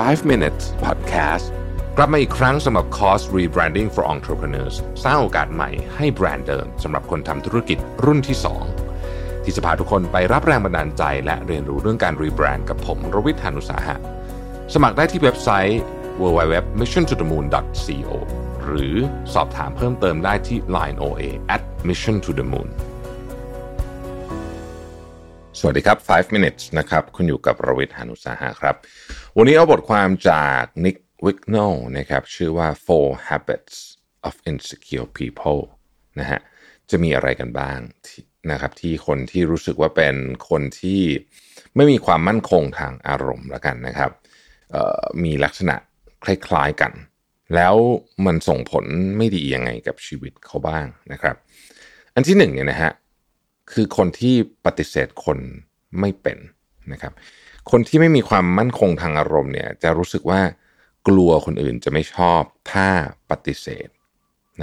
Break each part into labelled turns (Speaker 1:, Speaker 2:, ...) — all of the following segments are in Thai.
Speaker 1: 5 minutes podcast กลับมาอีกครั้งสำหรับคอร์ส rebranding for entrepreneurs สร้างโอกาสใหม่ให้แบรนด์เดิมสำหรับคนทำธุรกิจรุ่นที่ 2 ที่จะพาทุกคนไปรับแรงบันดาลใจ และเรียนรู้เรื่องการรีแบรนด์กับผมรวิทยานุสาหะ สมัครได้ที่เว็บไซต์ www.missiontothemoon.co หรือสอบถามเพิ่มเติมได้ที่ line oa at mission to the moon สวัสดีครับ 5 minutes นะครับ คุณอยู่กับรวิทยานุสาหะครับ วันนี้เอาบทความจาก Nick Wignall นะครับชื่อว่า Four Habits of Insecure People นะฮะจะมีอะไรกันบ้างนะครับที่คนที่รู้สึกว่าเป็นคนที่ไม่มีความมั่นคงทางอารมณ์ละกันนะครับมีลักษณะคล้ายๆกัน แล้วมันส่งผลไม่ดียังไงกับชีวิตเขาบ้างนะครับ อันที่หนึ่งเนี่ยนะฮะคือคนที่ปฏิเสธคนไม่เป็น นะครับคนที่ไม่มีความมั่นคงทางอารมณ์เนี่ยจะรู้สึกว่ากลัวคนอื่นจะไม่ชอบถ้าปฏิเสธ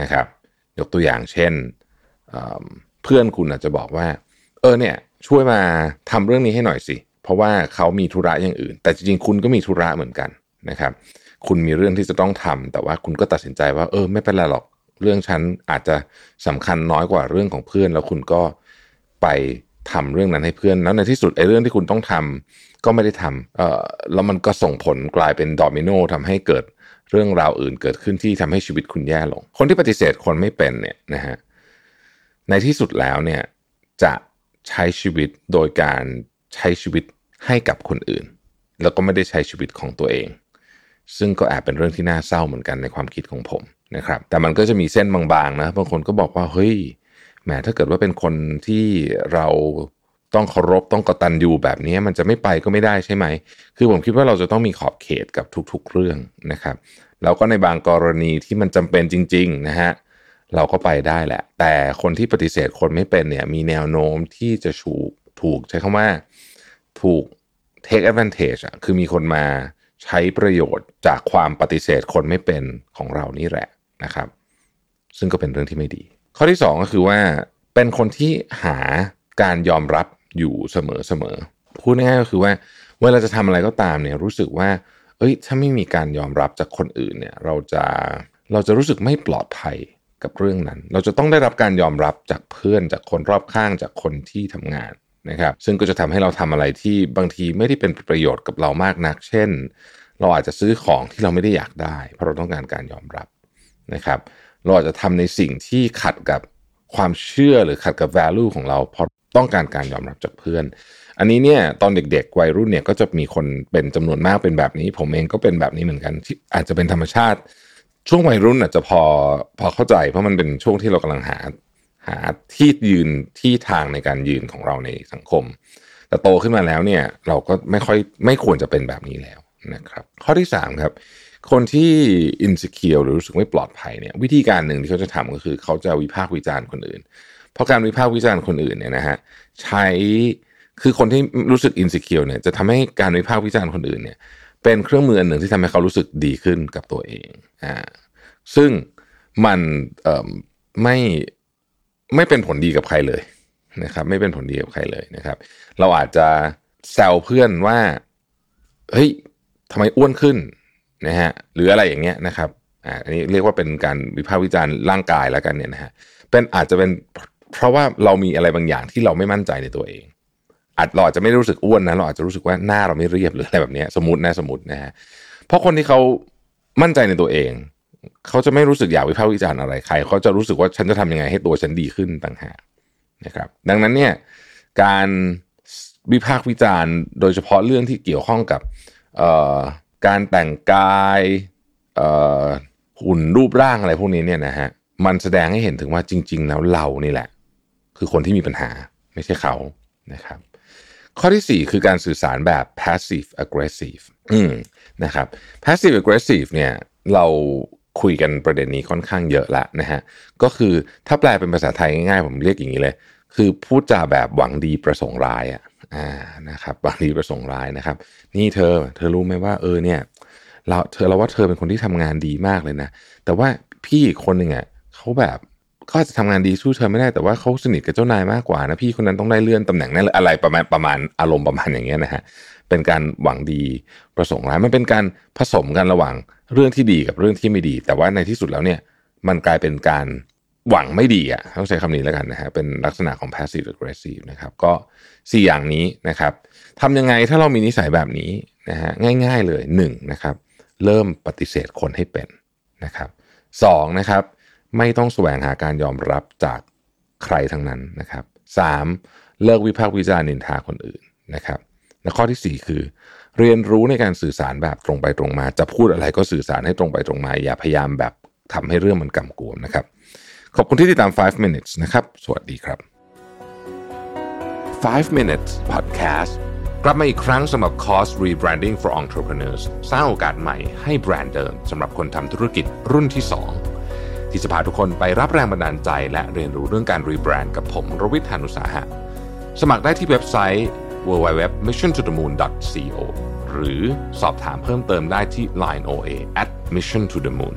Speaker 1: นะครับ ยกตัวอย่างเช่นเเพื่อนคุณอาจจะบอกว่า เออเนี่ยช่วยมาทำเรื่องนี้ให้หน่อยสิ เพราะว่าเขามีธุระอย่างอื่น แต่จริงๆคุณก็มีธุระเหมือนกันนะครับ คุณมีเรื่องที่จะต้องทำแต่ว่าคุณก็ตัดสินใจว่า เออไม่เป็นไรหรอกเรื่องฉันอาจจะสำคัญน้อยกว่าเรื่องของเพื่อน แล้วคุณก็ไป ทำเรื่องนั้นให้เพื่อน แล้วในที่สุดไอ้เรื่องที่คุณต้องทำก็ไม่ได้ทำเอ่อแล้วมันก็ส่งผลกลายเป็นดอมิโนทำให้เกิดเรื่องราวอื่นเกิดขึ้นที่ทำให้ชีวิตคุณแย่ลง คนที่ปฏิเสธคนไม่เป็นเนี่ยนะฮะในที่สุดแล้วเนี่ยจะใช้ชีวิตโดยการใช้ชีวิตให้กับคนอื่น แล้วก็ไม่ได้ใช้ชีวิตของตัวเอง ซึ่งก็แอบเป็นเรื่องที่น่าเศร้าเหมือนกันในความคิดของผมนะครับ แต่มันก็จะมีเส้นบางๆนะบางคนก็บอกว่าเฮ้ย แหมถ้าเกิดว่าเป็นคนที่เราต้องเคารพต้องกตัญญูแบบนี้มันจะไม่ไปก็ไม่ได้ใช่ไหม คือผมคิดว่าเราจะต้องมีขอบเขตกับทุกๆเรื่องนะครับ แล้วก็ในบางกรณีที่มันจำเป็นจริงๆนะฮะเราก็ไปได้แหละ แต่คนที่ปฏิเสธคนไม่เป็นเนี่ยมีแนวโน้มที่จะถูกถูกใช้คำว่าถูก take advantage อะคือมีคนมาใช้ประโยชน์จากความปฏิเสธคนไม่เป็นของเรานี่แหละนะครับ ซึ่งก็เป็นเรื่องที่ไม่ดี ข้อที่ 2 ก็คือว่าเป็นคนที่หาการยอมรับอยู่เสมอเสมอพูดง่ายๆก็คือว่าเวลาจะทำอะไรก็ตามเนี่ยรู้สึกว่าเอ้ยถ้าไม่มีการยอมรับจากคนอื่นเนี่ยเราจะเราจะรู้สึกไม่ปลอดภัยกับเรื่องนั้น เราจะต้องได้รับการยอมรับจากเพื่อนจากคนรอบข้างจากคนที่ทำงานนะครับ ซึ่งก็จะทำให้เราทำอะไรที่บางทีไม่ได้เป็นประโยชน์กับเรามากนัก เช่น เราอาจจะซื้อของที่เราไม่ได้อยากได้ เพราะเราต้องการการยอมรับนะครับ เราอาจจะทำในสิ่งที่ขัดกับความเชื่อหรือขัดกับ value ของเราเพราะต้องการการยอมรับจากเพื่อน อันนี้เนี่ยตอนเด็กๆ วัยรุ่นเนี่ยก็จะมีคนเป็นจำนวนมากเป็นแบบนี้ ผมเองก็เป็นแบบนี้เหมือนกันที่อาจจะเป็นธรรมชาติ ช่วงวัยรุ่นอาจจะพอพอเข้าใจ เพราะมันเป็นช่วงที่เรากำลังหาหาที่ยืนที่ทางในการยืนของเราในสังคม แต่โตขึ้นมาแล้วเนี่ยเราก็ไม่ค่อยไม่ควรจะเป็นแบบนี้แล้วนะครับ ข้อที่3ครับ คนที่อินสิเคียวหรือรู้สึกไม่ปลอดภัยเนี่ยวิธีการหนึ่งที่เขาจะทำก็คือ เขาจะวิพากษ์วิจารณ์คนอื่น เพราะการวิพากษ์วิจารณ์คนอื่นเนี่ยนะฮะใช้คือคนที่รู้สึกอินสิเคียวเนี่ยจะทำให้การวิพากษ์วิจารณ์คนอื่นเนี่ยเป็นเครื่องมืออันหนึ่งที่ทำให้เขารู้สึกดีขึ้นกับตัวเองอ่าซึ่งมันเอ่อไม่ไม่เป็นผลดีกับใครเลยนะครับ ไม่เป็นผลดีกับใครเลยนะครับ เราอาจจะแซวเพื่อนว่าเฮ้ยทำไมอ้วนขึ้น นะฮะหรืออะไรอย่างเงี้ยนะครับอ่าอันนี้เรียกว่าเป็นการวิพากษ์วิจารณ์ร่างกายแล้วกันเนี่ยนะฮะเป็นอาจจะเป็นเพราะว่าเรามีอะไรบางอย่างที่เราไม่มั่นใจในตัวเองอาจเราอาจจะไม่รู้สึกอ้วนนะเราอาจจะรู้สึกว่าหน้าเราไม่เรียบหรืออะไรแบบนี้สมมตินะสมมตินะฮะเพราะคนที่เขามั่นใจในตัวเอง เขาจะไม่รู้สึกอยากวิพากษ์วิจารณ์อะไรใคร เขาจะรู้สึกว่าฉันจะทำยังไงให้ตัวฉันดีขึ้นต่างหากนะครับ ดังนั้นเนี่ยการวิพากษ์วิจารณ์ โดยเฉพาะเรื่องที่เกี่ยวข้องกับ การแต่งกายหุ่นรูปร่างอะไรพวกนี้เนี่ยนะฮะมันแสดงให้เห็นถึงว่าจริง ๆ แล้วเรานี่แหละ คือคนที่มีปัญหาไม่ใช่เขานะครับ ข้อที่ 4 คือการสื่อสารแบบ passive aggressive อืมนะครับ passive aggressive เนี่ยเราคุยกันประเด็นนี้ค่อนข้างเยอะละนะฮะก็คือถ้าแปลเป็นภาษาไทยง่ายๆ ผมเรียกอย่างนี้เลย คือพูดจาแบบหวังดีประสงค์ร้ายอะ อ่านะครับหวังดีประสงค์ร้ายนะครับ นี่เธอ เธอรู้ไหมว่าเออเนี่ยเราเธอเราว่าเธอเป็นคนที่ทำงานดีมากเลยนะ แต่ว่าพี่คนหนึ่งอะเขาแบบก็อาจะทำงานดีสู้เธอไม่ได้แต่ว่าเขาสนิทกับเจ้านายมากกว่านะพี่คนนั้นต้องได้เลื่อนตำแหน่งนั่นอะไรประมาณประมาณอารมณ์ประมาณอย่างเงี้ยนะฮะเป็นการหวังดีประสงค์ร้ายมันเป็นการผสมกันระหว่างเรื่องที่ดีกับเรื่องที่ไม่ดี แต่ว่าในที่สุดแล้วเนี่ยมันกลายเป็นการ หวังไม่ดีอะต้องใช้คำนี้แล้วกันนะฮะเป็นลักษณะของ passive aggressive นะครับก็ 4 อย่างนี้นะครับทำยังไงถ้าเรามีนิสัยแบบนี้นะฮะง่ายๆเลย1นะครับเริ่มปฏิเสธคนให้เป็นนะครับสนะครับไม่ต้องแสวงหาการยอมรับจากใครทั้งนั้นนะครับสเลิกวิพากษ์วิจารณ์นินทาคนอื่นนะครับและข้อที่4คือเรียนรู้ในการสื่อสารแบบตรงไปตรงมา จะพูดอะไรก็สื่อสารให้ตรงไปตรงมา อย่าพยายามแบบทำให้เรื่องมันกำกวมนะครับ ขอบคุณที่ติดตาม 5 minutes นะครับ สวัสดีครับ 5 minutes podcast กลับมาอีกครั้งสำหรับคอร์ส rebranding for entrepreneurs สร้างโอกาสใหม่ให้แบรนด์เดิมสำหรับคนทำธุรกิจรุ่นที่ 2 ที่จะพาทุกคนไปรับแรงบันดาลใจ และเรียนรู้เรื่องการรีแบรนด์กับผมรวิทยานุสาหะ สมัครได้ที่เว็บไซต์ www.missiontothemoon.co หรือสอบถามเพิ่มเติมได้ที่ Line OA at mission to the moon